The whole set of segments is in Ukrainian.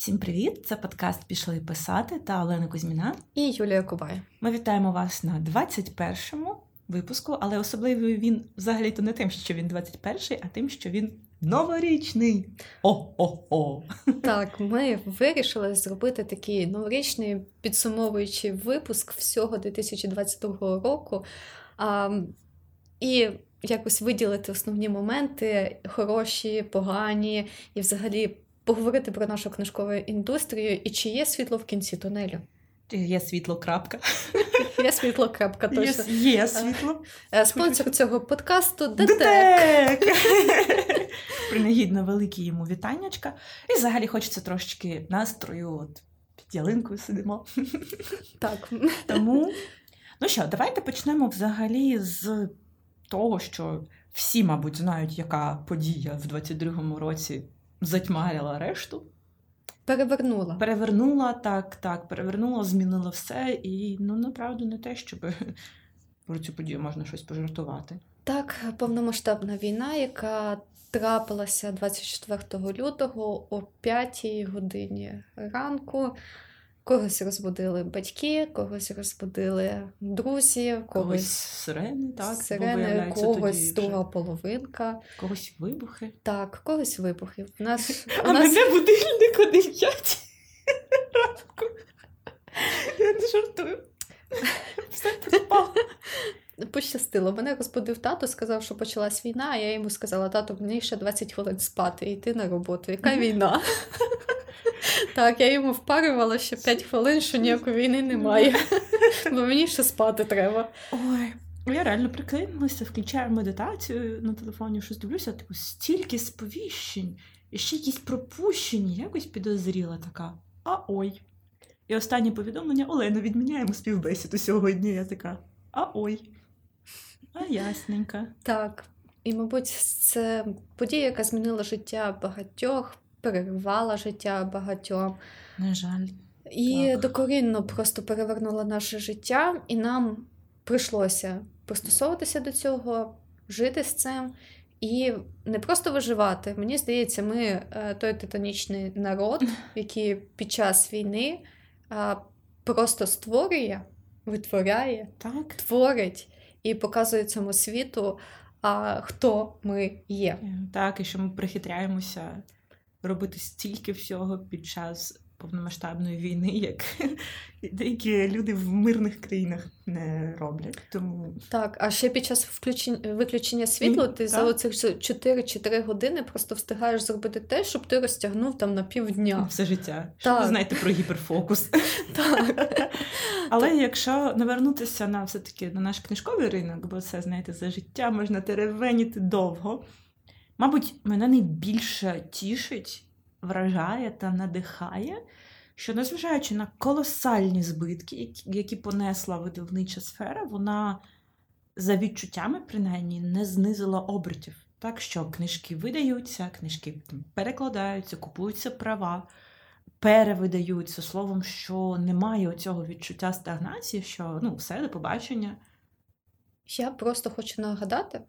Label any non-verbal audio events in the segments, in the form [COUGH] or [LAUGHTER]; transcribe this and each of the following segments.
Всім привіт! Це подкаст Пішли писати та Олена Кузьміна. І Юлія Кубай. Ми вітаємо вас на 21-му випуску, але особливий він взагалі-то не тим, що він 21-й, а тим, що він новорічний. О-о-о! Так, ми вирішили зробити такий новорічний підсумовуючий випуск всього 2022 року. А, І якось виділити основні моменти, хороші, погані, і взагалі поговорити про нашу книжкову індустрію і чи є світло в кінці тунелю. Є світло. крапка. [LAUGHS] Є світло. крапка, точно. Є, є світло. Е, Спонсор цього подкасту ДТЕК. [LAUGHS] Принагідно великі йому вітаннячка. І взагалі хочеться трошечки настрою. От під ялинкою сидимо. Так. Тому, [LAUGHS] ну що, давайте почнемо взагалі з того, що всі, мабуть, знають, яка подія в 22-му році затьмарила решту. Перевернула. Перевернула, так, так, перевернула, змінила все. І ну, направду, не те, щоб [LAUGHS] про цю подію можна щось пожартувати. Так, повномасштабна війна, яка трапилася 24 лютого о 5 годині ранку. Когось розбудили батьки, когось розбудили друзі, когось, когось сирени, так, сирени, когось друга половинка. Когось вибухи. Так, когось вибухи. У нас, а [LAUGHS] у нас... мене будильник о 9 ранку. Я не жартую. [LAUGHS] Все пропало. Пощастило. Мене розбудив тато, сказав, що почалась війна, а я йому сказала, тато, мені ще 20 хвилин спати і йти на роботу. Яка війна? [LAUGHS] Так, я йому впарювала ще 5 хвилин, що ніякої війни немає. [LAUGHS] Бо мені ще спати треба. Ой. Я реально прикинулася, включаю медитацію на телефоні, щось дивлюся, типу, стільки сповіщень, і ще якісь пропущені, якось підозріла така. А ой. І останнє повідомлення Олена, відміняємо співбесіду сьогодні. Я така. А ой. А ясненько. Так. І, мабуть, це подія, яка змінила життя багатьох, перервала життя багатьом. На жаль. І так. докорінно просто перевернула наше життя, і нам прийшлося пристосовуватися до цього, жити з цим і не просто виживати. Мені здається, ми е, той титанічний народ, [LAUGHS] який під час війни просто створює, витворяє, так. творить і показує цьому світу, а, хто ми є. Так, і що ми прихитряємося робити стільки всього під час повномасштабної війни, як [LAUGHS] деякі люди в мирних країнах не роблять. Тому так, а ще під час включення виключення світла ти так. за оцих 4-4 години просто встигаєш зробити те, щоб ти розтягнув там на півдня. Все життя. Що ви знаєте про гіперфокус? [LAUGHS] Так. Але якщо навернутися на все-таки на наш книжковий ринок, бо це, знаєте, за життя можна теревеніти довго. Мабуть, мене найбільше тішить вражає та надихає, що, незважаючи на колосальні збитки, які понесла видавнича сфера, вона за відчуттями, принаймні, не знизила обертів. Так що книжки видаються, книжки перекладаються, купуються права, перевидаються словом, що немає цього відчуття стагнації, що ну, все до побачення. Я просто хочу нагадати,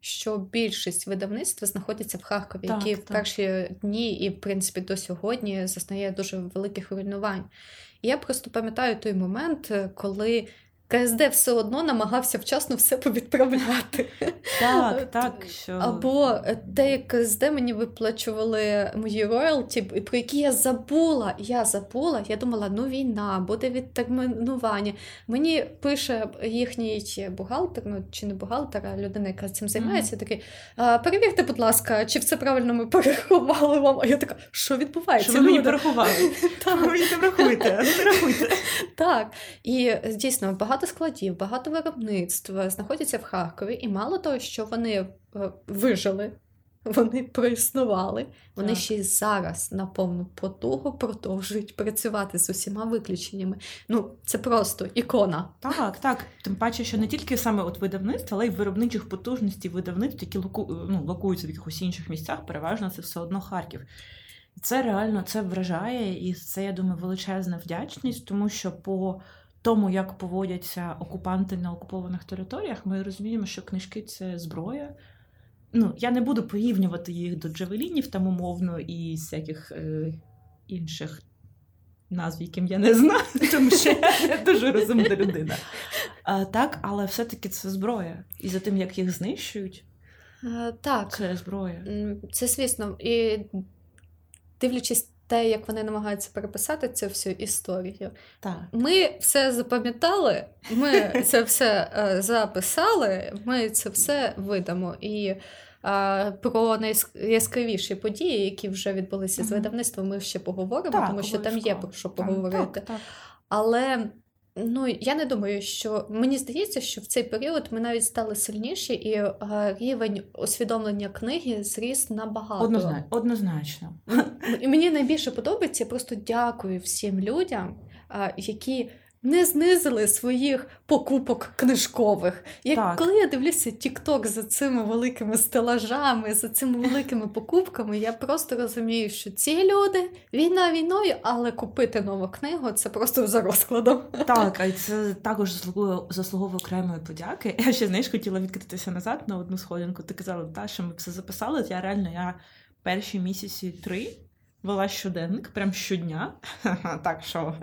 що більшість видавництва знаходиться в Харкові, так, які так. в перші дні і, в принципі, до сьогодні зазнає дуже великих руйнувань. І я просто пам'ятаю той момент, коли КСД все одно намагався вчасно все повідправляти. Так, так. що... Або те, як КСД мені виплачували мої роялті, про які я забула. Я забула, я думала, ну війна, буде відтермінування. Мені пише їхній бухгалтер, ну чи не бухгалтер, а людина, яка цим займається, mm-hmm. такий: перевірте, будь ласка, чи все правильно ми порахували вам. А я така, що відбувається? Що ви мені порахували? Ви мені там рахуєте, рахуйте. Так. І дійсно багато складів, багато виробництв знаходяться в Харкові, і мало того, що вони е, вижили, вони проіснували, вони так. ще й зараз на повну потугу продовжують працювати з усіма виключеннями. Ну, це просто ікона. Так, так. Тим паче, що не тільки саме от видавництва, але й виробничих потужностей видавництв, які локу... ну, локуються в якихось інших місцях, переважно це все одно Харків. Це реально це вражає, і це, я думаю, величезна вдячність, тому що по тому, як поводяться окупанти на окупованих територіях, ми розуміємо, що книжки це зброя. Ну, Я не буду порівнювати їх до джавелінів там умовно і всяких е, інших назв, яким я не знаю, [LAUGHS] тому що я дуже розумна людина. А, Так, але все-таки це зброя. І за тим, як їх знищують, а, так. це зброя. Це звісно. І дивлячись те, як вони намагаються переписати цю всю історію. Так. Ми все запам'ятали, ми [LAUGHS] це все е, записали, ми це все видамо. І а, про найяскравіші події, які вже відбулися з видавництвом, ми ще поговоримо, так, тому що там є про що поговорити. Так, так. Але Ну, я не думаю, що мені здається, що в цей період ми навіть стали сильніші, і е, рівень усвідомлення книги зріс набагато. Однозначно. Однозначно. І мені найбільше подобається. Я просто дякую всім людям, е, які не знизили своїх покупок книжкових. Як так. коли я дивлюся TikTok за цими великими стелажами, за цими великими покупками, я просто розумію, що ці люди війна війною, але купити нову книгу це просто за розкладом. Так, а це також заслуговує, заслуговує окремої подяки. Я ще знаєш, хотіла відкритися назад на одну сходинку. Ти казала, та що ми все записали. Я реально я перші місяці три вела щоденник, прям щодня. [LAUGHS] Так що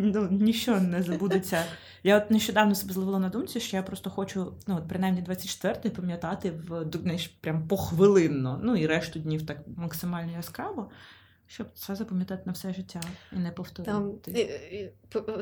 ну, нічого не забудеться. Я от нещодавно себе зловила на думці, що я просто хочу, ну от принаймні 24-й пам'ятати в знаєш, прям похвилинно, ну і решту днів так максимально яскраво щоб це запам'ятати на все життя і не повторити. Там,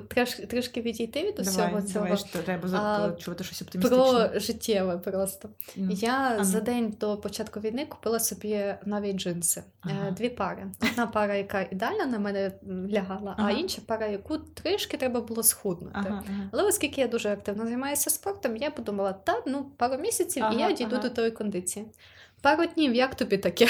трішки, трішки відійти від усього давай, цього. Давай, треба а, чувати щось оптимістичне. Про життєве просто. Ну, Я а, за день до початку війни купила собі нові джинси. Ага. Дві пари. Одна пара, яка ідеально на мене лягала, ага. а інша пара, яку трішки треба було схуднути. Ага, Але оскільки я дуже активно займаюся спортом, я подумала, та ну пару місяців і я дійду до тої кондиції. Пару днів, як тобі таке?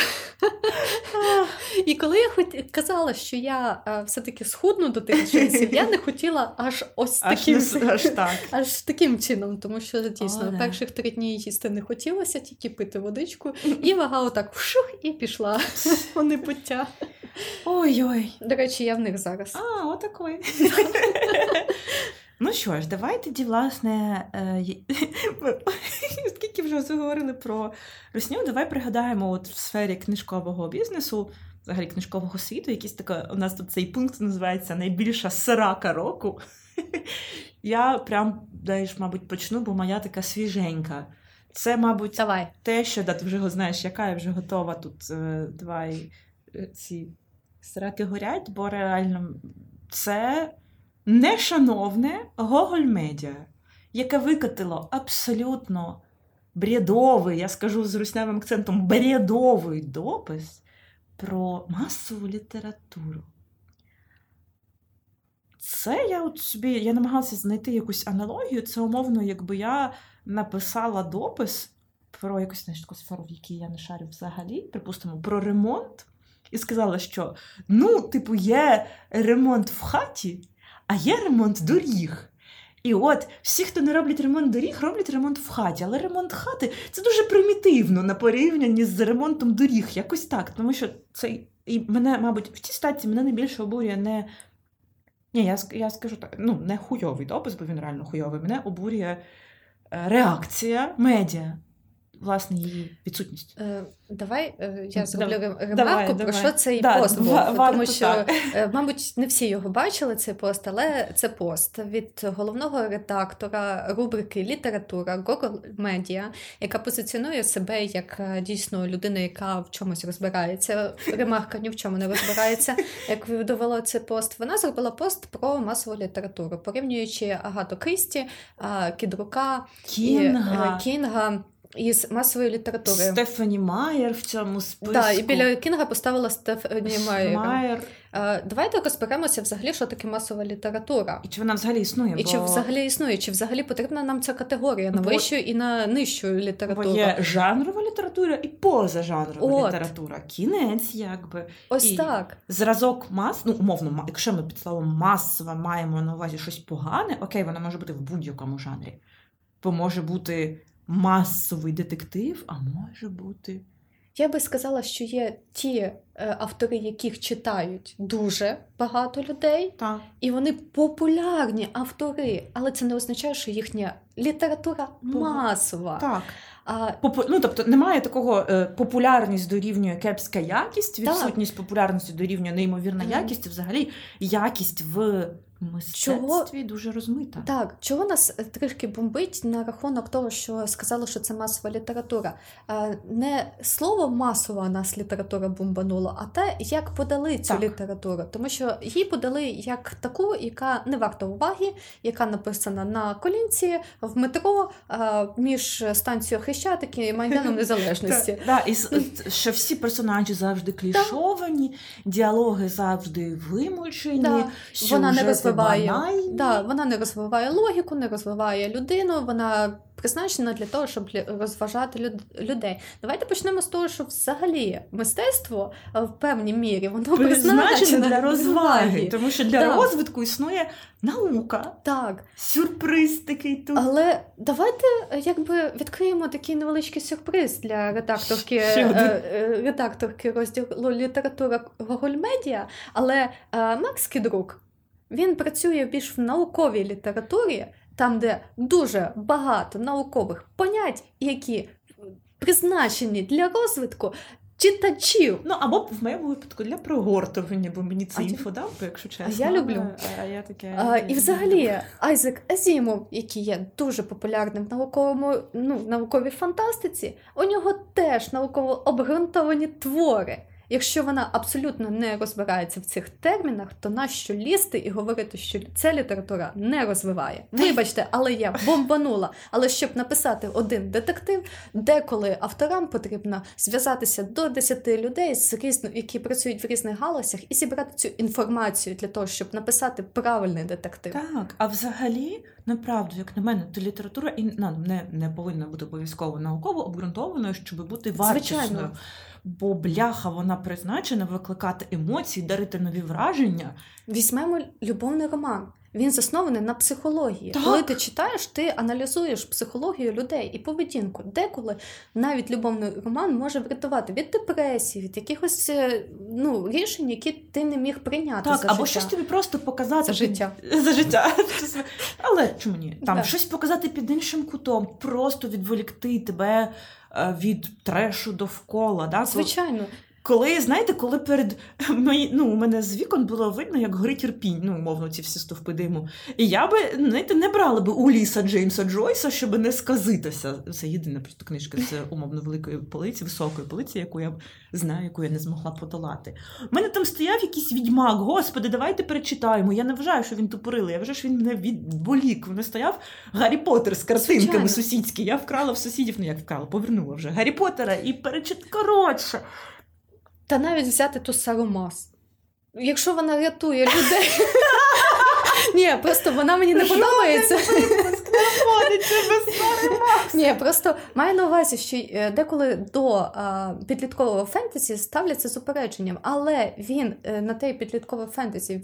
І коли я хоч казала, що я а, все-таки схудну до тих джинсів, я не [LAUGHS] хотіла аж ось таким аж, так. аж таким чином, тому що дійсно О, перших три дні їсти не хотілося, тільки пити водичку, і вага отак вшух, і пішла [LAUGHS] у непуття. Ой-ой. До речі, я в них зараз. А, отакой. [LAUGHS] Ну що ж, давай тоді, власне, [LAUGHS] [LAUGHS] скільки вже заговорили про русню, давай пригадаємо от в сфері книжкового бізнесу, взагалі книжкового світу, якийсь така, у нас тут цей пункт називається найбільша срака року. [LAUGHS] Я прям, даєш, мабуть, почну, бо моя така свіженька. Це, мабуть, Давай. те, що да, ти вже знаєш, яка я вже готова тут е, давай е, ці сраки горять, бо реально це нешановне Гоголь Медіа, яке викатило абсолютно бредовий, я скажу з руснявим акцентом, бредовий допис про масову літературу. Це я от собі я намагалася знайти якусь аналогію. Це умовно, якби я написала допис про якусь таку сферу, в якій я не шарю взагалі, припустимо, про ремонт, і сказала, що ну, типу, є ремонт в хаті, а є ремонт доріг. І от всі, хто не роблять ремонт доріг, роблять ремонт в хаті. Але ремонт хати це дуже примітивно на порівнянні з ремонтом доріг. Якось так. Тому що це і мене, мабуть, в цій статті мене найбільше обурює не. Ні, я я скажу так, ну, не хуйовий допис, бо він реально хуйовий. Мене обурює е, реакція медіа власне її відсутність. Е, Давай е, я зроблю ремарку давай, про давай. що цей да, пост був. Тому що, так. Е, мабуть, не всі його бачили, цей пост, але це пост від головного редактора рубрики Література Google Media, яка позиціонує себе як дійсно людина, яка в чомусь розбирається. Ремарка ні в чому не розбирається. [LAUGHS] Як довело цей пост, вона зробила пост про масову літературу, порівнюючи Агату Крісті, Кідрука Кінга. і Кінга із масової літератури. Стефані Майер в цьому списку. Так, і біля Кінга поставила Стефані Майер. Майер. Давайте розберемося взагалі, що таке масова література. І чи вона взагалі існує? І бо... чи взагалі існує, чи взагалі потрібна нам ця категорія на бо... вищу і на нижчу літературу? Бо є жанрова література і позажанрова От. література. Кінець, якби. Ось і так. Зразок мас, ну, умовно, якщо ми під словом масова маємо на увазі щось погане, окей, воно може бути в будь-якому жанрі. Бо може бути масовий детектив, а може бути я би сказала, що є ті е, автори, яких читають дуже багато людей, Так. і вони популярні автори, але це не означає, що їхня література масова. Так. А, Попу... Ну, тобто немає такого е, популярність дорівнює кепська якість, Так. відсутність популярності дорівнює неймовірна Мгм. якість, і взагалі якість в мистецтві дуже розмита. Так, чого нас е, трішки бомбить на рахунок того, що сказали, що це масова література. Е, Не слово масова нас література бомбанула, а те, як подали цю Так. літературу. Тому що її подали як таку, яка не варта уваги, яка написана на колінці в метро е, між станцією Хрещатики і Майданом [LAUGHS] Незалежності. І що всі персонажі завжди клішовані, діалоги завжди вимучені, Вона не розвиває. банальні. Да, вона не розвиває логіку, не розвиває людину. Вона призначена для того, щоб розважати люд- людей. Давайте почнемо з того, що взагалі мистецтво в певній мірі воно Призначене для розваги, тому що для Да. розвитку існує наука, Так, сюрприз такий тут. але давайте якби відкриємо такий невеличкий сюрприз для редакторки, е, е, редакторки розділу література Гоголь Медіа. Але е, Макс Кідрук він працює більш в науковій літературі, там, де дуже багато наукових понять, які призначені для розвитку читачів. Ну, або в моєму випадку для прогортування, бо мені це А інфо дав, якщо чесно. я люблю. А я таке. А, і взагалі Айзек Азімов, який є дуже популярним в науковому, ну, в науковій фантастиці, у нього теж науково обґрунтовані твори. Якщо вона абсолютно не розбирається в цих термінах, то нащо лізти і говорити, що ця література не розвиває? Вибачте, але я бомбанула. Але щоб написати один детектив, деколи авторам потрібно зв'язатися до 10 людей, з різно, які працюють в різних галузях, і зібрати цю інформацію для того, щоб написати правильний детектив. Так, а взагалі, направду, як на мене, то література і ну, не, не повинна бути обов'язково науково обґрунтованою, щоб бути вартісною. Звичайно. Бо бляха вона призначена викликати емоції, дарити нові враження. Візьмемо любовний роман. Він заснований на психології. Так. Коли ти читаєш, ти аналізуєш психологію людей і поведінку. Деколи навіть любовний роман може врятувати від депресії, від якихось е, ну, рішень, які ти не міг прийняти Так, за або життя. щось тобі просто показати За життя. [LAUGHS] За життя. Але чому ні? Там Да. щось показати під іншим кутом, просто відволікти тебе від трешу довкола. Да? Звичайно, Коли, знаєте, коли перед [LAUGHS] мої, ну, у мене з вікон було видно, як горить ірпінь, ну, умовно, ці всі стовпи диму. І я би, знаєте, не брала би Уліса Джеймса Джойса, щоб не сказитися. Це єдина просто книжка з умовно великої полиці, високої полиці, яку я знаю, яку я не змогла подолати. У мене там стояв якийсь відьмак, господи, давайте перечитаємо. Я не вважаю, що він тупорилий, я вважаю, що він мене відболік. Вони стояв Гаррі Поттер з картинками сусідські. Я вкрала в сусідів, ну як вкрала, повернула вже Гаррі Поттера і перечит. Коротше. Та навіть взяти ту Сару Мас. Якщо вона рятує людей. [LAUGHS] Ні, просто вона мені не подобається. Ні, просто маю на увазі, що е, деколи до підліткового фентезі ставляться з упередженням, але він е, на те підліткове фентезі.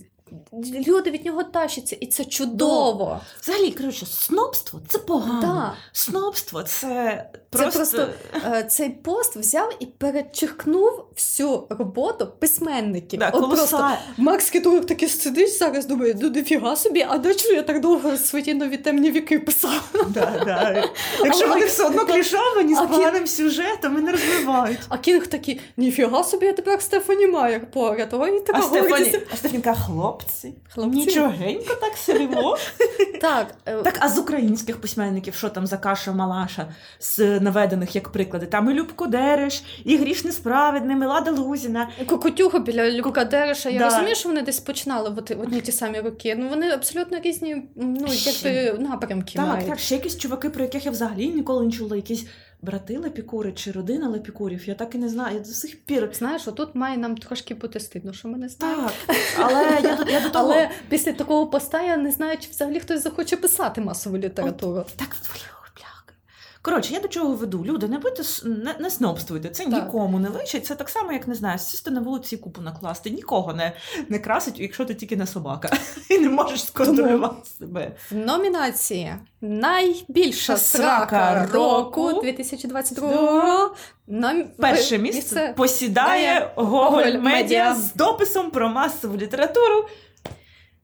Люди від нього тащаться, і це чудово. Взагалі, коротше, снобство це погано. Да. Снобство це Це просто. просто е, цей пост взяв і перечеркнув всю роботу письменників. Да, От просто. Макс Кідрук таки сидить зараз, думає, ну ніфіга собі, а до чого я так довго свої нові темні віки писав? Да, да. Якщо вони все одно клішовані з поганим сюжетом і не розвивають. А Кінг такий, ніфіга собі, я тепер Стефані Майер поряд. Ой, така А Стефані, а Стефанка, хлопці, Хлопці. нічогенько так сидимо. [LAUGHS] Так, е, Так, а з українських письменників, що там за каша Малаша з наведених як приклади? Там і Любко Дереш, і Гріш Несправедний, Мелада Лузіна. Кокотюга біля Любка Дереша. Я Да. розумію, що вони десь починали в одні ті самі роки. Ну вони абсолютно різні ну, якби, напрямки Так, мають. так, ще якісь чуваки, про яких я взагалі ніколи не чула, якісь брати Лепікури чи родина Лепікурів. Я так і не знаю. Я до сих пір. Знаєш, отут має нам трошки бути стидно, що ми не знаємо. Так, але я до, я до [LAUGHS] того. Але після такого поста я не знаю, чи взагалі хтось захоче писати масову літературу. Так, бляха. Коротше, я до чого веду. Люди, не будьте не, не снобствуйте, це Так. нікому не личить. Це так само, як не знаю, сісти на вулиці купу накласти. Нікого не, не красить, якщо ти тільки не собака. [LAUGHS] І не можеш сконтролювати себе. В номінації найбільша Срака срака року року 2022 Нам... Перше місце посідає Гоголь Медіа. з дописом про масову літературу.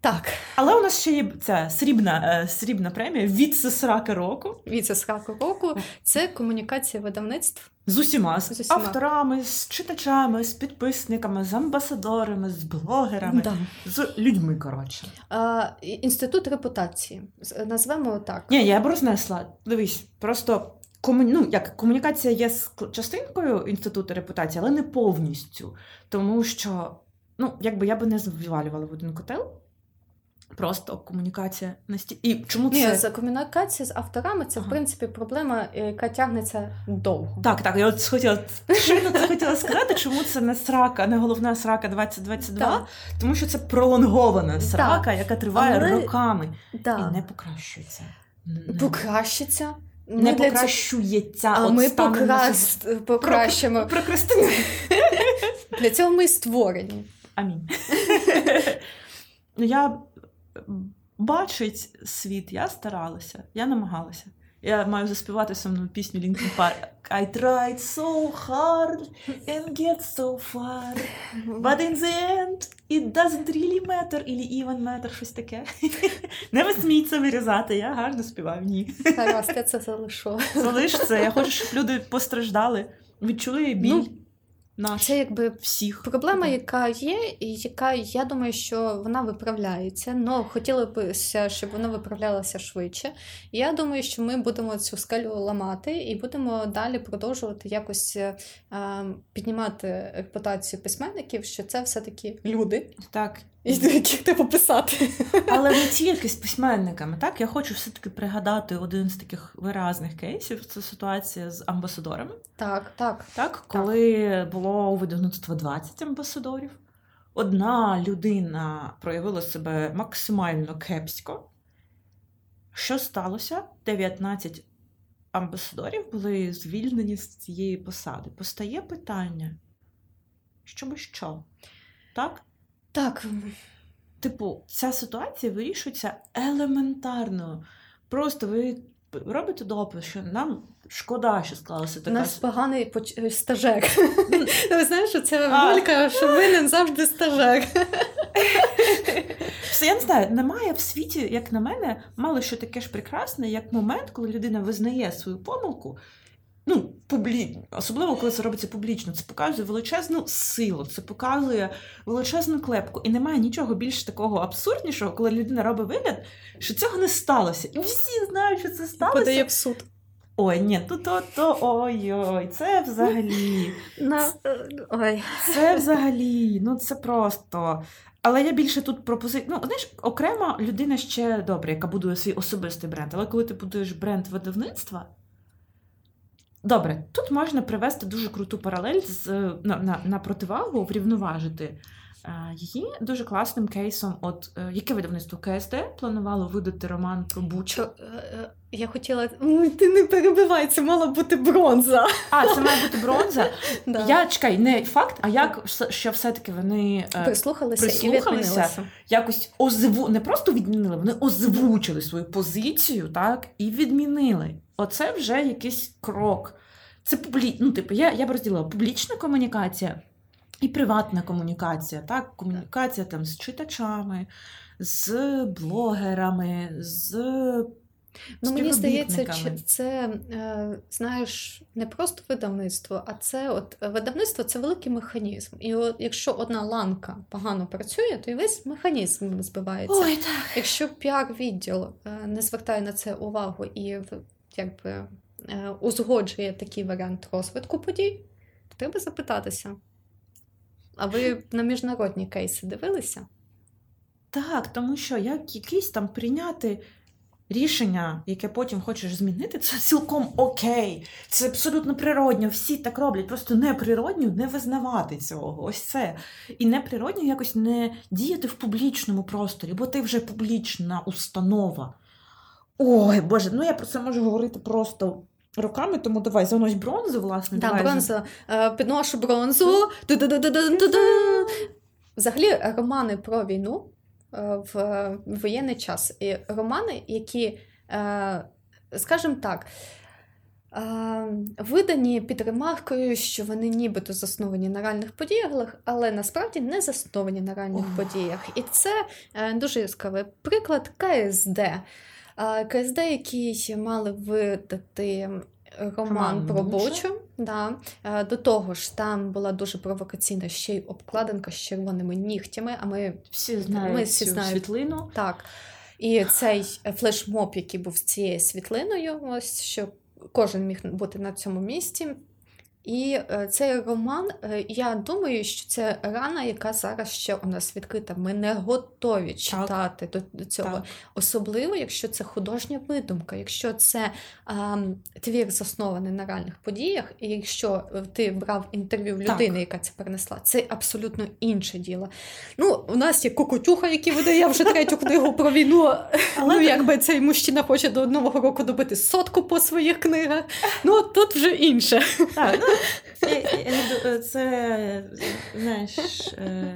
Так, Але у нас ще є ця срібна, е, срібна премія віце-срака року віце-срака року це комунікація видавництв. з усіма, з, усіма. авторами, з читачами, з підписниками, з амбасадорами, з блогерами, з людьми. Коротше. А, інститут репутації. Назвемо так. Ні, я б рознесла. Дивись, просто кому... ну, як комунікація є частинкою інституту репутації, але не повністю. Тому що, ну, якби я би не звалювала в один котел. Просто комунікація насті... І чому Ні, це? за комунікація з авторами це в принципі проблема, яка тягнеться довго. Так, так, я от хотіла це хотіла сказати, чому це не срака, не головна срака 2022, Так. тому що це пролонгована срака, яка триває Але- роками Да. і не покращується. Не, Покращиться. Ми не покращується. А ми на покращимо. Прокрастинуємо. Для цього ми й створені. Амінь. [LAUGHS] ну, я бачить світ, я старалася, я намагалася. Я маю заспівати сумну пісню Linkin Park. I tried so hard and get so far. But in the end, it doesn't really matter, или even matter, щось таке. [LAUGHS] Не висмійте це вирізати, я гарно співаю. Ні. Гаразд, я це залишу. Залиш це, я хочу, щоб люди постраждали, відчули біль Ну, наш Це якби всіх. проблема, яка є, і яка я думаю, що вона виправляється. але хотіли б, щоб вона виправлялася швидше. Я думаю, що ми будемо цю скалю ламати і будемо далі продовжувати якось е, піднімати репутацію письменників, що це все-таки люди, Так. І до яких треба писати. Але не [LAUGHS] тільки з письменниками. Так, я хочу все-таки пригадати один з таких виразних кейсів. Це ситуація з амбасадорами. Так, так. Так, коли було у видавництва 20 амбасадорів, одна людина проявила себе максимально кепсько. Що сталося? 19 амбасадорів були звільнені з цієї посади. Постає питання: що що? Так? Так, Типу, ця ситуація вирішується елементарно. Просто ви робите допис, що нам шкода, що склалася у нас поганий поч- е, стажер. [LAUGHS] Ви знаєш, що це волька, що винен завжди стажер. Все, я не знаю, немає в світі, як на мене, мало що таке ж прекрасне, як момент, коли людина визнає свою помилку. Ну, публі... особливо, коли це робиться публічно, це показує величезну силу, це показує величезну клепку. І немає нічого більш такого абсурднішого, коли людина робить вигляд, що цього не сталося. І всі знають, що це сталося. Подає в суд. Ой, ні, то то то ой-ой, це взагалі. Ой. Це взагалі, ну це просто. Але я більше тут пропозицію. Ну, знаєш, окрема людина ще добре, яка будує свій особистий бренд. Але коли ти будуєш бренд видавництва. Добре, тут можна привести дуже круту паралель з на, на, на противагу, врівноважити е, її дуже класним кейсом. От е, яке видавництво КСД планувало видати роман про Бучу. Е, е, я хотіла. Ти не перебивай, це мала бути бронза. А, це має бути бронза. [LAUGHS] Да. Я чекай, не факт, а як що все-таки вони е, Прислухалися, прислухалися. і якось озву... не просто відмінили, вони озвучили свою позицію, так, і відмінили. Оце вже якийсь крок. Це публі... ну, типу, я, я б розділила публічна комунікація і приватна комунікація. Так? Комунікація там з читачами, з блогерами, з Ну, мені здається, чи це е, знаєш не просто видавництво, а це от видавництво це великий механізм. І от якщо одна ланка погано працює, то і весь механізм збивається. Ой, так. Якщо піар-відділ е, не звертає на це увагу і якби е, узгоджує такий варіант розвитку подій, то треба запитатися. А ви на міжнародні кейси дивилися? Так, тому що як якийсь там прийняти рішення, яке потім хочеш змінити, це цілком окей. Це абсолютно природньо. Всі так роблять. Просто неприродньо не визнавати цього. Ось це. І неприродньо якось не діяти в публічному просторі, бо ти вже публічна установа. Ой, Боже, ну я про це можу говорити просто роками, тому давай занось бронзу, власне. Да, давай. бронза. Е, Підношу бронзу. Взагалі, романи про війну е, в воєнний час. І романи, які, е, скажімо так, е, видані під ремаркою, що вони нібито засновані на реальних подіях, але насправді не засновані на реальних подіях. І це е, дуже яскравий приклад КСД. КСД, який мали видати роман Роман про. Бучу. Да. Е, До того ж, там була дуже провокаційна ще й обкладинка з червоними нігтями, а ми Всі знають Ми всі цю знають. світлину. так. І цей флешмоб, який був з цією світлиною, ось що кожен міг бути на цьому місці. І е, цей роман, е, я думаю, що це рана, яка зараз ще у нас відкрита. Ми не готові читати до, до цього. Так. Особливо, якщо це художня видумка, якщо це ем, твір заснований на реальних подіях, і якщо е, ти брав інтерв'ю в Так. людини, яка це перенесла, це абсолютно інше діло. Ну, у нас є Кокотюха, який видає вже третю книгу про війну. Але ну, якби цей мужчина хоче до нового року добити сотку по своїх книгах. Ну, тут вже інше. Так, ну, [LAUGHS] це, знаєш, е,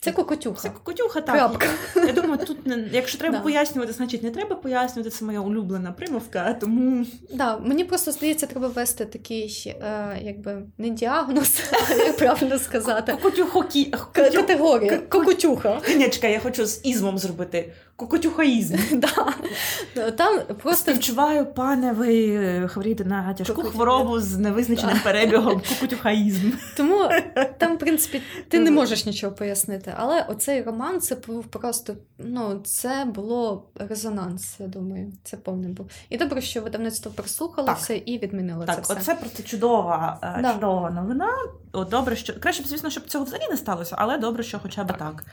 Це Кокотюха. це котюха, так. Крапка. Я, думаю, тут, не- якщо треба [LAUGHS] Да. пояснювати, значить не треба пояснювати, це моя улюблена примовка, тому Да, мені просто здається, треба ввести такий, е, якби не діагноз, [LAUGHS] а як правильно сказати. Кокотюхокі. Категорія. Кокотюха. Ні, чекай, я хочу з ізмом зробити. Кокотюхаїзм. [LAUGHS] Да. Там просто Співчуваю, пане, ви е, хворієте на тяжку хворобу з невизначеним перебігом. Кокотюхаїзм. тому [LAUGHS] там, в принципі, ти не можеш нічого пояснити. Але оцей роман це був просто ну, це було резонанс, я думаю. Це повний був. І добре, що видавництво прислухалося і відмінило Так, це все. оце просто чудова, е, Да. чудова новина. О, добре, що краще б, звісно, щоб цього взагалі не сталося, але добре, що хоча б так. Так.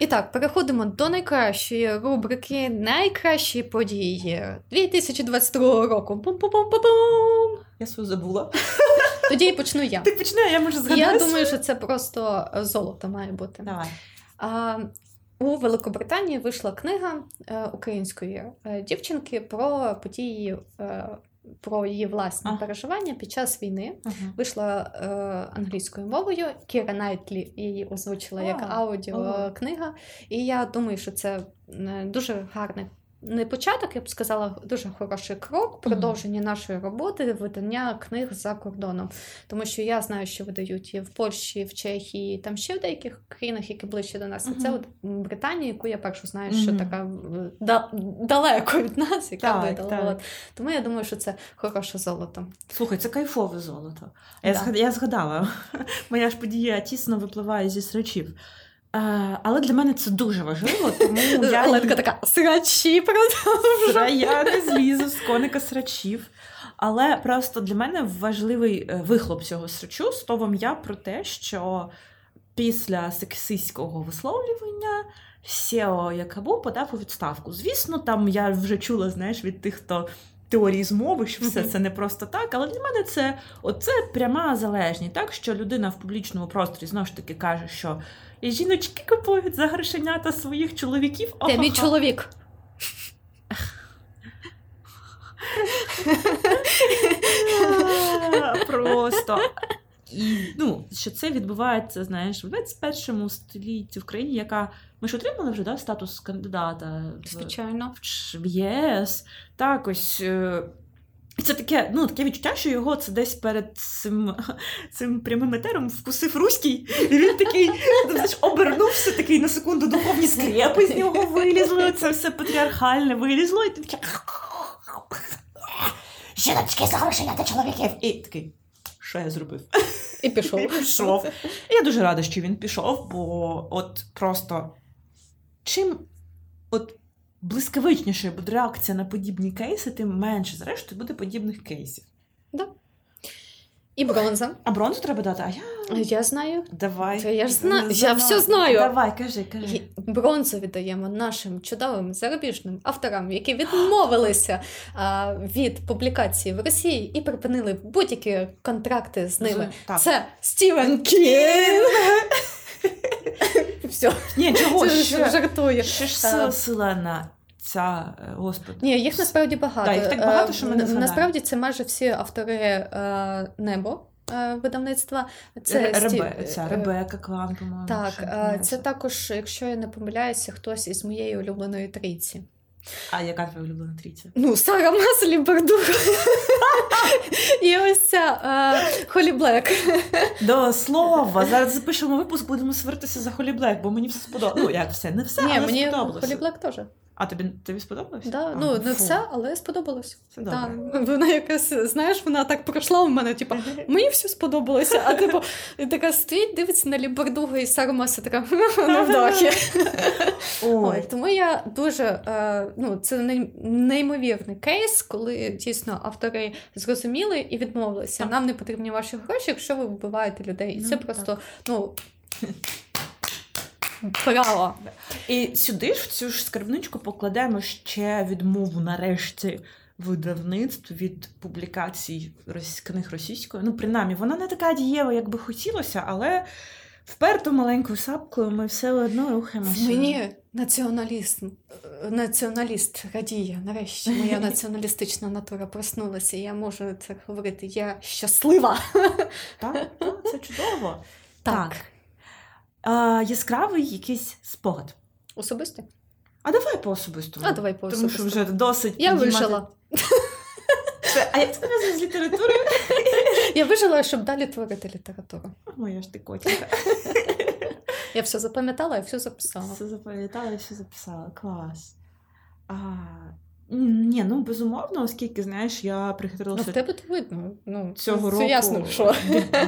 І так, переходимо до найкращої рубрики Найкращі події 2022 року. Бум-бум-бум-бум-бум! Я свою забула. [LAUGHS] Тоді і почну я. Ти почни, а я можу згадати. Я думаю, що це просто золото має бути. Давай. А, у Великобританії вийшла книга е, української е, дівчинки про події, е, про її власні Ага. переживання під час війни. Ага. Вийшла е, англійською мовою. Кіра Найтлі її озвучила як А, аудіокнига. І я думаю, що це е, дуже гарний. Не початок, я б сказала, дуже хороший крок продовження нашої роботи, видання книг за кордоном. Тому що я знаю, що видають і в Польщі, в Чехії, там ще в деяких країнах, які ближче до нас. А це от Британія, яку я першу знаю, що така да, далеко від нас, яка Так, видала. так. Тому я думаю, що це хороше золото. Слухай, це кайфове золото. Я, Да. згад... я згадала, [LAUGHS] моя ж подія тісно випливає зі срачів. Е, але для мене це дуже важливо, тому [LAUGHS] я, Оленка така срачі Сра- я не злізу з коника срачів. Але просто для мене важливий е, вихлоп цього срачу словом я про те, що після сексистського висловлювання Сео Якабу подав у відставку. Звісно, там я вже чула, знаєш, від тих, хто теорії змови, що все це не просто так. Але для мене це оце пряма залежність, так що людина в публічному просторі знову ж таки каже, що і жіночки купують за грошенята своїх чоловіків. Ти мій чоловік. [LAUGHS] Просто. І ну, що це відбувається, знаєш, в 21 столітті в країні, яка ми ж отримали вже да, статус кандидата в, Звичайно. в ЄС. Так, ось. І Це таке, ну, таке відчуття, що його це десь перед цим, [LAUGHS] цим прямим етером вкусив руський, і він такий знаєш, обернувся, такий на секунду духовні скрепи з нього вилізли, це все патріархальне вилізло, і ти такий. Жіночки за грошенята чоловіків. І такий, що я зробив? І пішов. І пішов. І я дуже рада, що він пішов, бо от просто чим от блискавичніше буде реакція на подібні кейси, тим менше, зрештою, буде подібних кейсів. І бронза. А бронзу треба дати, а я. Я знаю. Давай. Та я ж зна- я все знаю. Давай, кажи, кажи. Бронзу віддаємо нашим чудовим зарубіжним авторам, які відмовилися а, від публікації в Росії і припинили будь-які контракти з ними. Так. Це Стівен Кін. Все, Ні, чого [LAUGHS] це ще? жартую. Ще ж сила селена. ця е, господи. Ні, їх насправді багато. Да, їх так багато, Е, що ми не знаємо. Насправді це майже всі автори е, небо е, видавництва. Це Ре- Сті- ця е, Ребека Клан, по-моєму. Так, ще е, це також, якщо я не помиляюся, хтось із моєї улюбленої трійці. А яка твоя улюблена трійця? Ну, Сара Маслі Бардух. [LAUGHS] І ось ця е, Холі Блек. До слова, зараз запишемо випуск, будемо свертися за Холі Блек, бо мені все сподобалося. Ну, як все, не все, Ні, але мені сподобалося. Холі Блек теж. А тобі, тобі сподобалося? Да, А, ну, не фу. все, але сподобалось. Це добре. вона якась, знаєш, вона так пройшла у мене, типу, [LAUGHS] мені все сподобалося. А типу, така стоїть, дивиться на Лібардуга і Сара Маса така невдахи. [LAUGHS] Ой, Ой, тому я дуже е, ну, це неймовірний кейс, коли дійсно автори зрозуміли і відмовилися. Нам не потрібні ваші гроші, якщо ви вбиваєте людей. І Ну, це просто ну. Право. І сюди ж в цю ж скарбничку покладемо ще відмову нарешті видавництв від публікацій книг російською. Ну, принаймні, вона не така дієва, як би хотілося, але вперто маленькою сапкою ми все одно рухаємося. Мені націоналіст, націоналіст радіє. Нарешті моя [LAUGHS] націоналістична натура проснулася. Я можу це говорити. Я щаслива. Так, так, це чудово. Так. А, яскравий якийсь спогад. Особисто? А давай по особистому. А давай по Тому що вже досить. Я вижила. [LAUGHS] Це, а як це пов'язано з літературою? [LAUGHS] Я вижила, щоб далі творити літературу. Моя ж ти котика. [LAUGHS] Я все запам'ятала і все записала. Все запам'ятала і все записала. Клас. А, ні, ну безумовно, оскільки, знаєш, я Ну, в тебе то видно. Ну, цього це року ясно, що.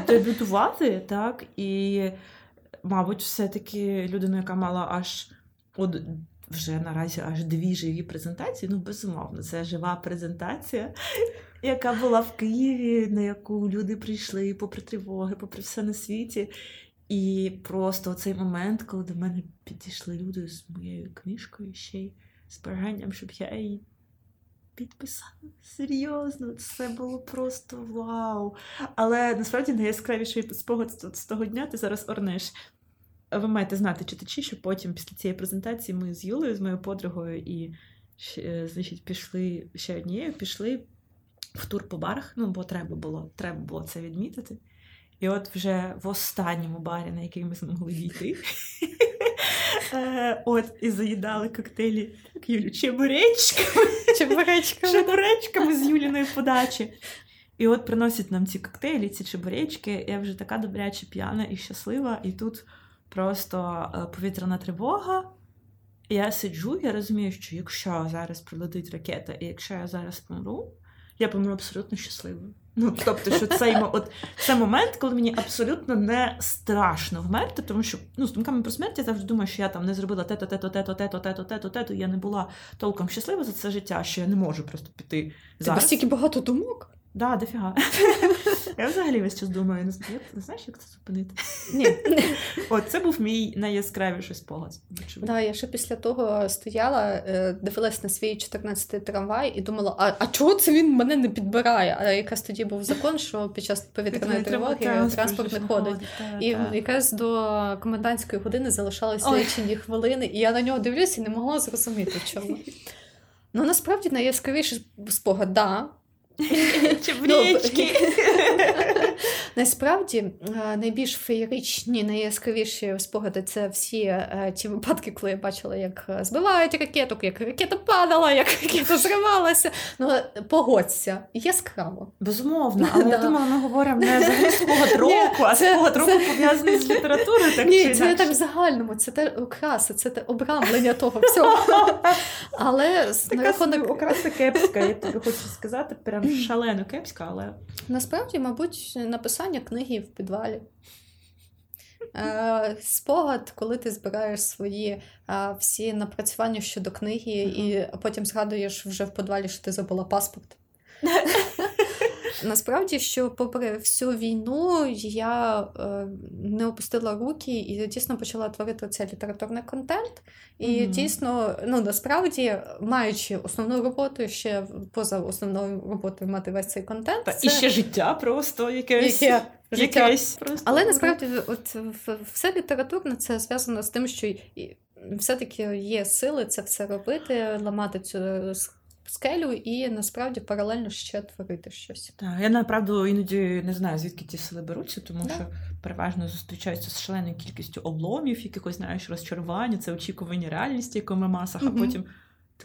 дебютувати, так, і, мабуть, все-таки людина, яка мала аж от вже наразі аж дві живі презентації. Ну, безумовно, це жива презентація, [LAUGHS] яка була в Києві, на яку люди прийшли попри тривоги, попри все на світі. І просто цей момент, коли до мене підійшли люди з моєю книжкою, ще й з бажанням, щоб я її підписала. Серйозно, це було просто вау. Але насправді найяскравіший спогад з- того дня ти зараз орнеш. Ви маєте знати, читачі, що потім, після цієї презентації, ми з Юлею, з моєю подругою, і ще, значить, пішли ще однією, пішли в тур по барах. Ну, бо треба було, треба було це відмітити. І от вже в останньому барі, на який ми змогли дійти, е, от і заїдали коктейлі так, Юлю, чебуречками, Чебуречками. чебуречками з Юліної подачі. І от приносять нам ці коктейлі, ці чебуречки. Я вже така добряче п'яна і щаслива. І тут просто е, повітряна тривога. Я сиджу, я розумію, що якщо зараз прилетить ракета, і якщо я зараз помру, я помру абсолютно щасливою. Ну, тобто, що цей от, це момент, коли мені абсолютно не страшно вмерти, тому що ну, з думками про смерть я завжди думаю, що я там не зробила те-то, те-то, те-то, те-то, те-то, те-то, те-то. Я не була толком щаслива за це життя, що я не можу просто піти Тебе зараз. стільки багато думок? Да, дофіга. [LAUGHS] Я взагалі весь час думаю, не не знаєш, як це зупинити. Ні. [LAUGHS] От це був мій найяскравіший спогад. Да, я ще після того стояла, е, дивилась на свій 14-й трамвай і думала, а, а чого це він мене не підбирає? А якраз тоді був закон, що під час повітряної тривоги транспорт не ходить. І якраз до комендантської години залишалися Ой. лічені хвилини, і я на нього дивлюся і не могла зрозуміти, чому. [LAUGHS] Ну, насправді найяскравіший спогад, да. [LAUGHS] Чебуречки. Насправді е, найбільш феєричні, найяскравіші спогади це всі е, ті випадки, коли я бачила, як е, збивають ракету, як ракета падала, як [LAUGHS] ракета зривалася. Ну, погодься, яскраво. Безумовно, [LAUGHS] але я Да. думала, ми говоримо не взагалі [LAUGHS] спогад року, а спогад року пов'язаний з літературою. Так Ні, це не так в загальному, це те окраса, це те обрамлення того всього. Але на рахунок окраса кепська, я тобі хочу сказати, прям шалено кепська, але Насправді, мабуть, написання книги в підвалі. Е, спогад, коли ти збираєш свої е, всі напрацювання щодо книги, і потім згадуєш вже в підвалі, що ти забула паспорт. [LAUGHS] Насправді, що попри всю війну я е, не опустила руки і дійсно почала творити цей літературний контент. І Мгм. дійсно, ну насправді, маючи основну роботу, ще поза основною роботою мати весь цей контент. та, це... і ще життя просто якесь. Яке життя. Якесь просто. Але насправді, от в- все літературне це зв'язано з тим, що все-таки є сили це все робити, ламати цю скелю і насправді паралельно ще творити щось. Так, я направду іноді не знаю, звідки ті сили беруться, тому Да. що переважно зустрічаються з шаленою кількістю обломів, якихось знаєш розчарування, це очікування реальності, ми масах, а потім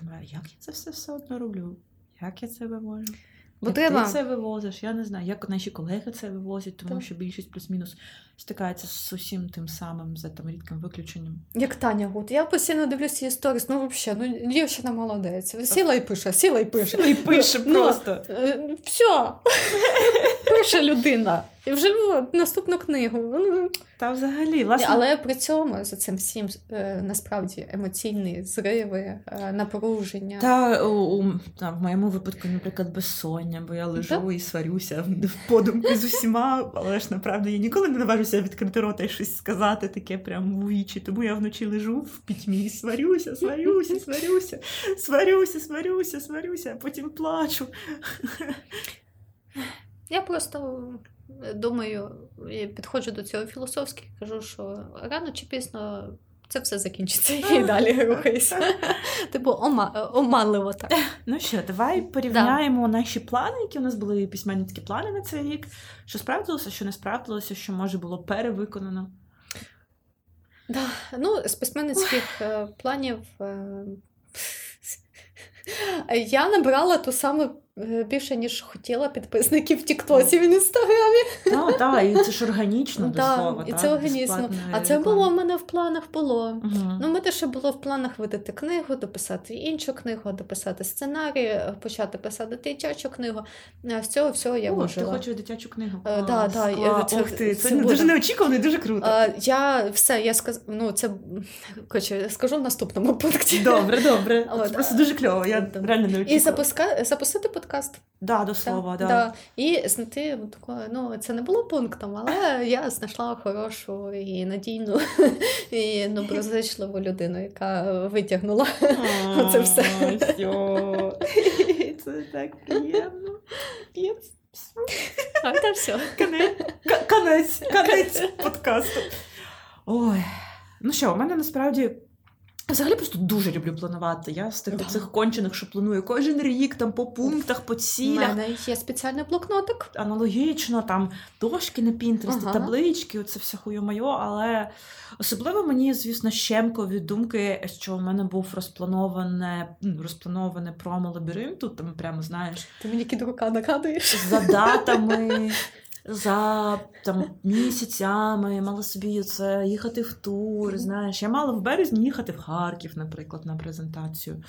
думаю, як я це все все одно роблю? Як я це вивожу? Бо як треба ти це вивозиш? Я не знаю, як наші колеги це вивозять, тому Так. що більшість плюс-мінус стикається з усім тим самим за там рідким виключенням. Як Таня Гуд. Я постійно дивлюся її сторіс, ну взагалі, ну дівчина молодець. Сіла і пише, сіла і пише. І пише Ну, просто. Ну, Все. [LAUGHS] Пише людина. І вже ну, наступну книгу. Ну, Та взагалі, власне, Але при цьому за цим всім е, насправді емоційні зриви, е, напруження. Та у, у там, в моєму випадку, наприклад, безсоння, бо я лежу і сварюся в подумки з усіма, але ж направду я ніколи не наважуся відкрити рота і щось сказати таке прямо у вічі. Тому я вночі лежу в пітьмі і сварюся, сварюся, сварюся, сварюся, сварюся, сварюся, а потім плачу. Я просто е, думаю, і підходжу до цього філософськи, кажу, що рано чи пізно це все закінчиться і [LAUGHS] далі рухайся. [LAUGHS] Типу, ома, оманливо так. Ну що, давай порівняємо наші плани, які у нас були письменні такі плани на цей рік. Що справдилося, що не справдилося, що може було перевиконано. Да. Ну, з письменницьких е, планів. е, [LAUGHS] Я набрала ту саму е, більше, ніж хотіла підписників в Тіктосі в інстаграмі. Так, так, і це ж органічно [LAUGHS] до слова. і це органічно. А це було в мене в планах було. Ну, в мене ще було в планах видати книгу, дописати іншу книгу, дописати сценарій, е, почати писати дитячу книгу. Е, З цього всього я О, ти хочеш дитячу книгу? Е, да, да, ти, це, дуже неочікувано і дуже круто. Е, Я все, я сказ... ну, це скажу в наступному пункті. Добре, добре. Це просто дуже кльово. Я реально не І очікувала. запуска... запустити подкаст. Да, до слова, да. Да. І знайти таку, ну, це не було пунктом, але [LAUGHS] я знайшла хорошу і надійну [LAUGHS] і [LAUGHS] доброзичливу людину, яка витягнула. Оце все. Це так приємно. А це все. Конець, конець подкасту. Ой. Ну що, у мене насправді. Взагалі просто дуже люблю планувати. Я з тих цих кончених, що планую кожен рік там по пунктах, по цілях. У мене є спеціальний блокнотик. аналогічно, там дошки на Пінтересті, Ага. таблички, оце все хуйо-майо, але особливо мені, звісно, щемко від думки, що в мене був розплановане, ну, розплановане промо лабіринту, там прямо знаєш, Ти мені кідрука нагадуєш. за датами. [LAUGHS] За там місяцями я мала собі це їхати в тур. Знаєш, я мала в березні їхати в Харків, наприклад, на презентацію.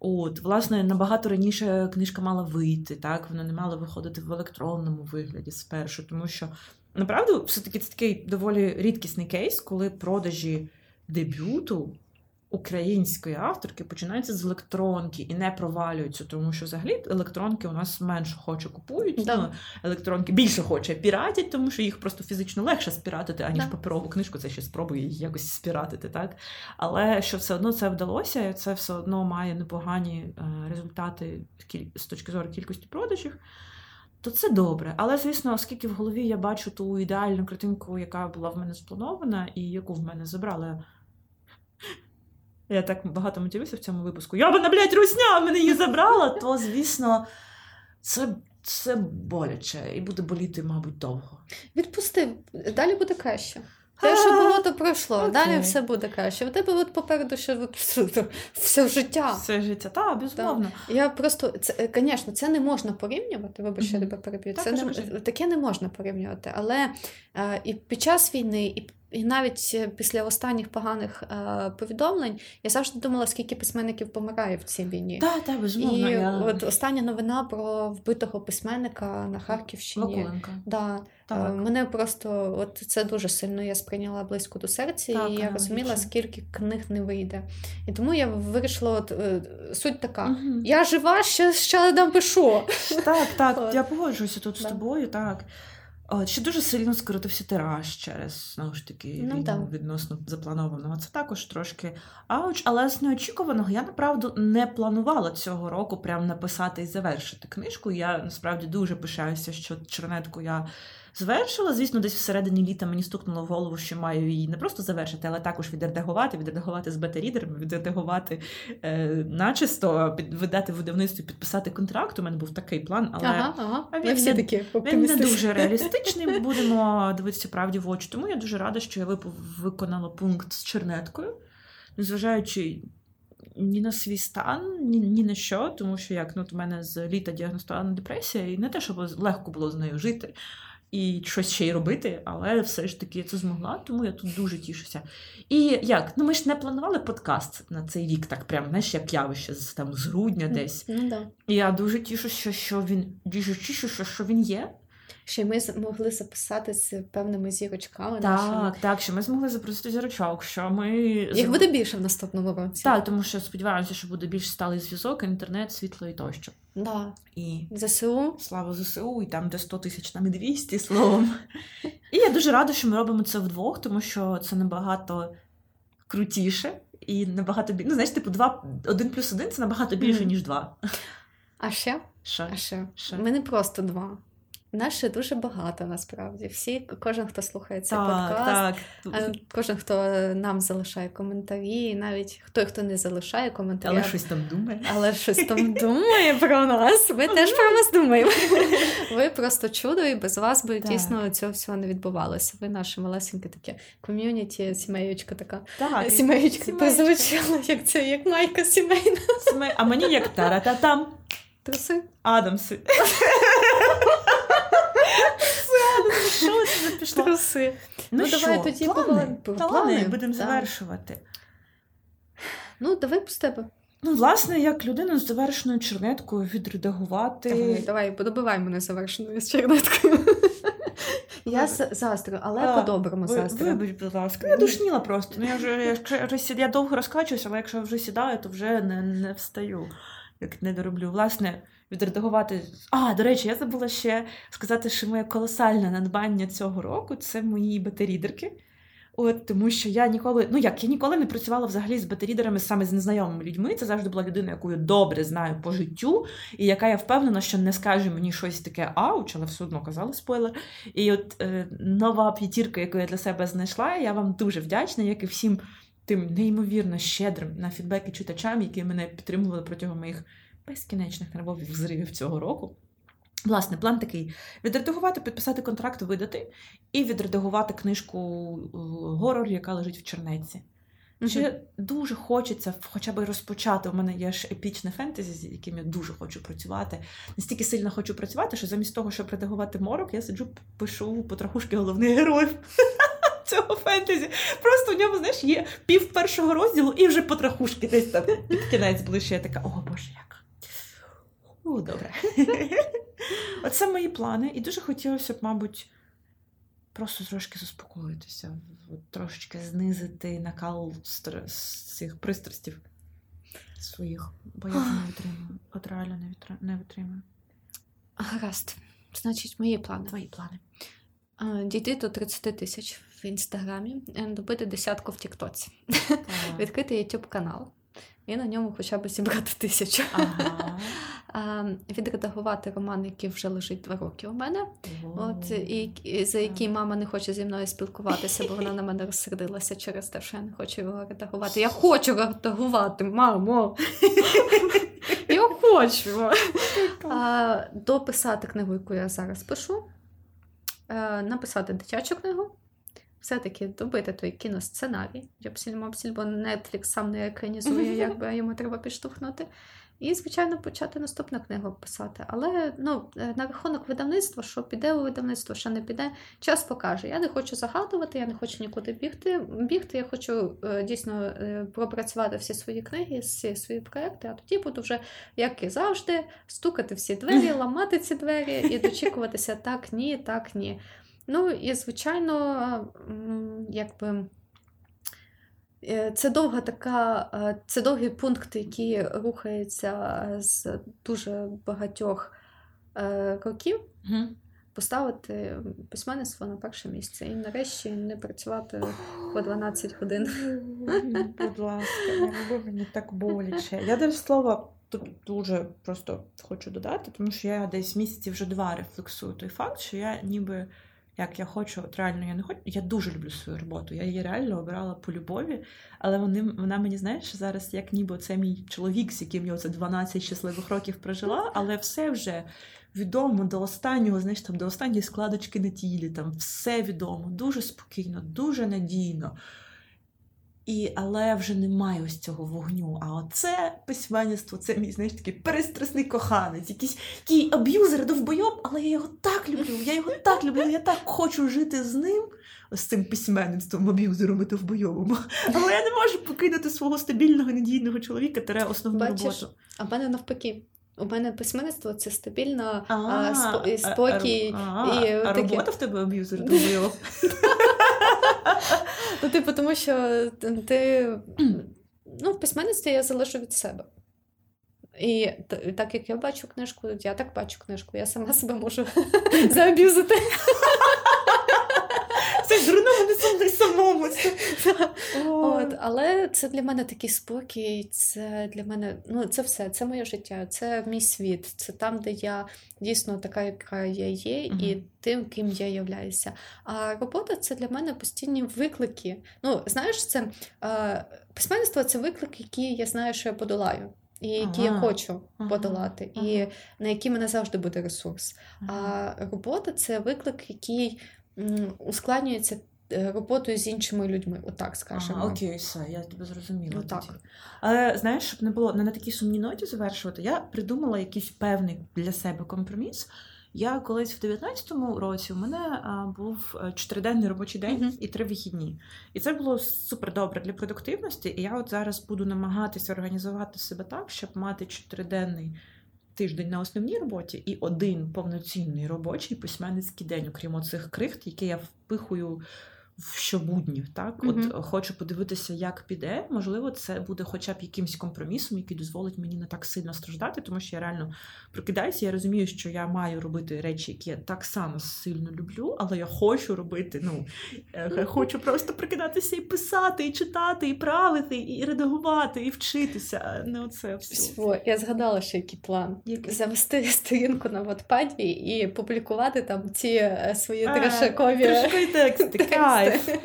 От, власне, набагато раніше книжка мала вийти, так вона не мала виходити в електронному вигляді спершу, тому що направду все-таки це такий доволі рідкісний кейс, коли продажі дебюту української авторки починаються з електронки і не провалюються, тому що взагалі електронки у нас менше хоче купують. Да. Ну, електронки більше хоче піратять, тому що їх просто фізично легше спіратити, аніж Да. паперову книжку. Це ще спробує її якось спіратити, так? Але що все одно це вдалося, і це все одно має непогані е, результати з точки зору кількості продажів. То це добре. Але, звісно, оскільки в голові я бачу ту ідеальну картинку, яка була в мене спланована, і яку в мене забрали. Я так багато мотивуюся в цьому випуску. Я Йобана, блядь, русня, мене її забрала, то, звісно, це, це боляче і буде боліти, мабуть, довго. Відпусти, далі буде краще. Те, що було, то пройшло. Окей. Далі все буде краще. У тебе от попереду ще [LAUGHS] все життя. Все життя, так, безумовно. Я просто це, звісно, це не можна порівнювати. Вибач, я тебе переб'ю. Так, Це не, таке не можна порівнювати. Але е, і під час війни, і, і навіть після останніх поганих е, повідомлень я завжди думала, скільки письменників помирає в цій війні. Так, так, безумовно. І я... от остання новина про вбитого письменника на Харківщині. Вакуленка. Да, Так. Е, Мене просто от це дуже сильно я сприйняла близько до серця, Так, і я розуміла, аналогічно. скільки книг не вийде. І тому я вирішила, от, е, суть така: Мгм. я жива, ще, ще напишу. Так, так, От. я погоджуюся тут з тобою, так. Ще дуже сильно скоротився тираж через знову ж таки Ну, війну так. відносно запланованого. Це також трошки ауч, але з неочікуваного я направду не планувала цього року прям написати і завершити книжку. Я насправді дуже пишаюся, що чернетку я завершила. Звісно, десь всередині літа мені стукнуло в голову, що маю її не просто завершити, але також відредагувати, відредагувати з бета-рідерами, відредагувати е, начисто, під, видати видавництві, підписати контракт. У мене був такий план, але ага, ага. Він всі не- такі він не дуже [LAUGHS] реалістичний. Будемо дивитися правді в очі. Тому я дуже рада, що я виконала пункт з чернеткою, незважаючи ні на свій стан, ні, ні на що, тому що як ну, у мене з літа діагностована депресія, і не те, щоб легко було з нею жити. І щось ще й робити, але все ж таки я це змогла, тому я тут дуже тішуся. І як? Ну ми ж не планували подкаст на цей рік, так прям, знаєш, як явище з там з грудня десь. Ну, да. І я дуже тішуся, що він дуже тішуся, що він є. Ще й ми з- могли записати з певними зірочками. нашими. Так, так, що ми змогли запросити зірочок, що ми Їх буде більше в наступному році. Так, тому що сподіваємося, що буде більш сталий зв'язок, інтернет, світло і тощо. Да. І ЗСУ. слава ЗСУ, і там де 100 тисяч, там і 200, словом. [LAUGHS] І я дуже рада, що ми робимо це вдвох, тому що це набагато крутіше і набагато більше. Ну, знаєш, типу, два, один плюс один це набагато більше, ніж два. А ще? Що? А ще? Що? Ми не просто два. Нас ще дуже багато насправді. Всі, кожен, хто слухає цей Так, подкаст, так. кожен, хто нам залишає коментарі, навіть той, хто не залишає коментарі, Але щось там думає. але щось там думає про нас. Ми теж про вас думаємо. Ви просто чудо, і без вас би Так. дійсно цього всього не відбувалося. Ви наше малесеньке таке ком'юніті, сімеючка така. Так, сімеєчка. прозвучала, як це, як майка сімейна. Сіме- А мені як тара-та-там. Труси. Адамси. Що це пішло? Труси. Ну, що, давай тоді плани? Плани, плани. будемо Так. завершувати. Ну, давай з тебе. Ну, власне, як людина з завершеною чернеткою відредагувати. Давай, давай, подобивай мене завершеною з чернеткою. [LAUGHS] Я заздрю, але по-доброму заздрю. Вибач, будь ласка. Я душніла просто. Ну, я вже, я вже я довго розкачуюся, але якщо вже сідаю, то вже не, не встаю, як не дороблю. Власне, відредагувати. А, до речі, я забула ще сказати, що моє колосальне надбання цього року це мої бета-рідерки. От тому, що я ніколи, ну як я ніколи не працювала взагалі з бета-рідерами саме з незнайомими людьми. Це завжди була людина, яку я добре знаю по життю, і яка я впевнена, що не скаже мені щось таке ауч, але все одно казали спойлер. І от е, нова п'ятірка, яку я для себе знайшла, я вам дуже вдячна, як і всім тим неймовірно щедрим на фідбеки читачам, які мене підтримували протягом моїх безкінечних нервових взривів цього року. Власне, план такий: відредагувати, підписати контракт, видати, і відредагувати книжку е, горор, яка лежить в чернеці. Мгм. Чи дуже хочеться хоча б розпочати. У мене є ж епічне фентезі, з яким я дуже хочу працювати. Настільки сильно хочу працювати, що замість того, щоб редагувати морок, я сиджу, пишу потрохушки головних героїв [LAUGHS] цього фентезі. Просто в ньому, знаєш, є пів першого розділу і вже потрохушки десь там під кінець ближче. Я така, о боже, як. О, добре. [LAUGHS] Оце мої плани. І дуже хотілося б, мабуть, просто трошки заспокоїтися, от трошечки знизити накал стр- з цих пристрастів своїх, бо я не витримую. От реально не, витри- не витримую. Гаразд. Значить, мої плани. Твої плани. Дійти до 30 тисяч в інстаграмі, е, добити десятку в Тіктоці, [LAUGHS] відкрити YouTube канал і на ньому хоча б зібрати тисячу. Ага. [LAUGHS] Відредагувати роман, який вже лежить два роки у мене. От і, і за який мама не хоче зі мною спілкуватися, бо вона на мене розсердилася через те, що я не хочу його редагувати. Я хочу редагувати, мамо! [LAUGHS] Я хочу. Дописати книгу, яку я зараз пишу, е, написати дитячу книгу. Все-таки добити той кіносценарій, Йопсіль-мопсіль, бо Netflix сам не екранізує, [LAUGHS] якби йому треба підштовхнути. І, звичайно, почати наступну книгу писати. Але ну, е, на рахунок видавництва, що піде у видавництво, що не піде, час покаже. Я не хочу загадувати, я не хочу нікуди бігти. бігти. Я хочу е, дійсно е, пропрацювати всі свої книги, всі свої проекти, а тоді буду вже, як і завжди, стукати всі двері, [LAUGHS] ламати ці двері і дочікуватися так, ні, так, ні. Ну і, звичайно, якби. Е, Це довга така, е, це довгий пункт, який рухається з дуже багатьох е, років. Мгм. Поставити письменництво на перше місце і нарешті не працювати по 12 годин. Будь ласка, не роби мені так боляче. Я до слова тут дуже просто хочу додати, тому що я десь місяці вже два рефлексую той факт, що я ніби як я хочу, от реально я не хочу. Я дуже люблю свою роботу. Я її реально обирала по любові, але вони, вона мені знаєш зараз, як ніби це мій чоловік, з яким я оце 12 щасливих років прожила, але все вже відомо до останнього, знаєш, там до останньої складочки на тілі, там все відомо, дуже спокійно, дуже надійно. І, Але вже немає ось цього вогню. А оце письменництво, це мій знаєш, такий перестрасний коханець, якийсь такий аб'юзер довбойоб, але я його так люблю, я його так люблю, я так хочу жити з ним, з цим письменництвом, аб'юзером і довбойобом. Але я не можу покинути свого стабільного, надійного чоловіка тере основну Бачиш, роботу. А в мене навпаки. У мене письменництво це А, спо- і а- спокій. а, і таке. робота в тебе аб'юзер довбойоб? [LAUGHS] Ну, типу, тому що ти ну, в письменництві я залежу від себе. І так як я бачу книжку, я так бачу книжку, я сама себе можу [LAUGHS] зааб'юзити. Це дурно не сумний самому. От, але це для мене такий спокій, це для мене, ну це все, це моє життя, це мій світ, це там, де я дійсно така, яка я є, і тим, ким я являюся. А робота це для мене постійні виклики. Ну, знаєш, це письменництво це виклик, який я знаю, що я подолаю. І які я Ага. хочу Ага. подолати, і Ага. на які мене завжди буде ресурс. Ага. А робота це виклик, який ускладнюється е, роботою з іншими людьми, отак скажемо. Ага, окей, все, я тебе зрозуміла. Ну, так. тоді. Але знаєш, щоб не було не на такій сумній ноті завершувати, я придумала якийсь певний для себе компроміс. Я колись в 19-му році у мене а, був е, чотириденний робочий день Мгм. і три вихідні. І це було супер добре для продуктивності. І я от зараз буду намагатися організувати себе так, щоб мати чотириденний тиждень на основній роботі і один повноцінний робочий письменницький день, окрім оцих крихт, які я впихую в щобуднів. Так, Мгм. от хочу подивитися, як піде. Можливо, це буде хоча б якимсь компромісом, який дозволить мені не так сильно страждати, тому що я реально прокидаюся. Я розумію, що я маю робити речі, які я так само сильно люблю, але я хочу робити. Ну е, хочу просто прокидатися і писати, і читати, і правити, і редагувати, і вчитися. Не оце все. Я згадала, що який план. Який? Завести [LAUGHS] сторінку на Ватпаді і публікувати там ці е, свої Трешакові тексти, [LAUGHS] кайф. Там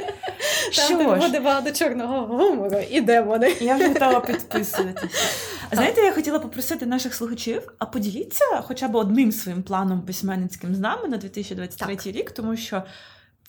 [LAUGHS] Що ж? буде багато чорного гумору і демони. Я вже готова підписуватися. Знаєте, я хотіла попросити наших слухачів, а поділіться хоча б одним своїм планом письменницьким з нами на 2023 Так. рік, тому що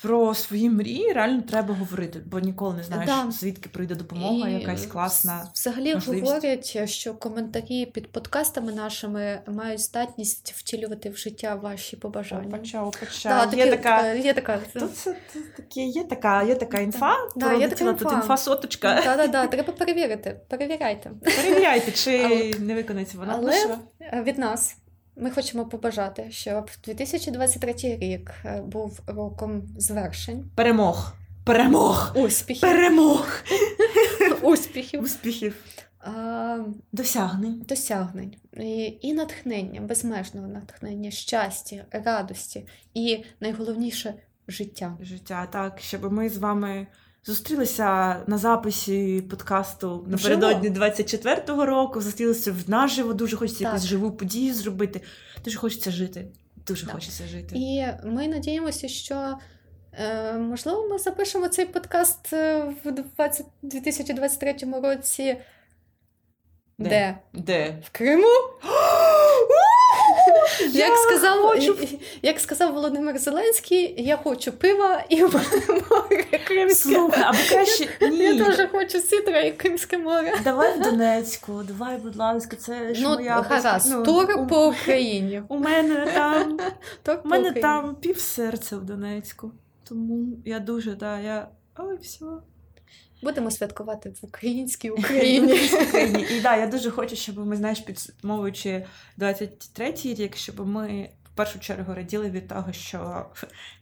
про свої мрії реально треба говорити, бо ніколи не знаєш, Да. звідки прийде допомога, І якась класна. Взагалі можливість. говорять, що коментарі під подкастами нашими мають здатність втілювати в життя ваші побажання. Почав, почав. Да, є така. е, є така. Тут це, таке, є така, є така інфа, Да, є така пролетіла тут інфа. інфа соточка. Так, так, так, треба перевірити. Перевіряйте. Перевіряйте, чи Але- не виконається вона. Але-? Е, Від нас ми хочемо побажати, щоб 2023 рік е, був роком звершень, Перемог. Перемог! успіхів, Перемог! [LAUGHS] успіхів, Успіхів. а, Досягнень. досягнень і, і натхнення, безмежного натхнення, щастя, радості і найголовніше життя. життя, так, щоб ми з вами зустрілися на записі подкасту напередодні 24-го року, зустрілися в наживо, дуже хочеться Так. якусь живу подію зробити. Дуже хочеться жити. Дуже Так. хочеться жити. І ми надіємося, що е, можливо ми запишемо цей подкаст е, в 20, 2023 році. Де? Де? Де? В Криму? Я Як сказав, хочу як сказав Володимир Зеленський, я хочу пива і [LAUGHS] море Кримське. Слухай, або краще ні. Я теж хочу сітра і Кримське море. Давай в Донецьку, давай, будь ласка, це ж Ну, моя гаразд, ну, тур у, по Україні. у мене там [LAUGHS] Тур У мене Україні. там пів серця в Донецьку. Тому я дуже, да, я. Ой, все. Будемо святкувати в українській [LAUGHS] Україні. І да, я дуже хочу, щоб ми, знаєш, підсумовуючи 23-й рік, щоб ми в першу чергу раділи від того, що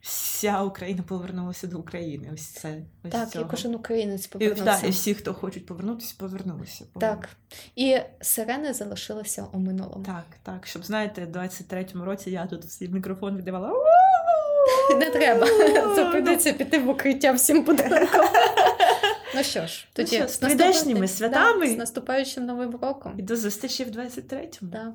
вся Україна повернулася до України. Ось це ось Так, і кожен українець і, і повернувся. всі, хто хочуть повернутися, повернулися. Так. І сирени залишилися у минулому. Так, так, щоб знаєте, в 23-му році я тут всі мікрофон віддавала. [LAUGHS] Не треба. [LAUGHS] Це прийдеться піти в укриття всім будинком. Ну що ж, тоді що, з прийдешніми Да, святами. з наступаючим новим роком. І до зустрічі в 23-му. Да.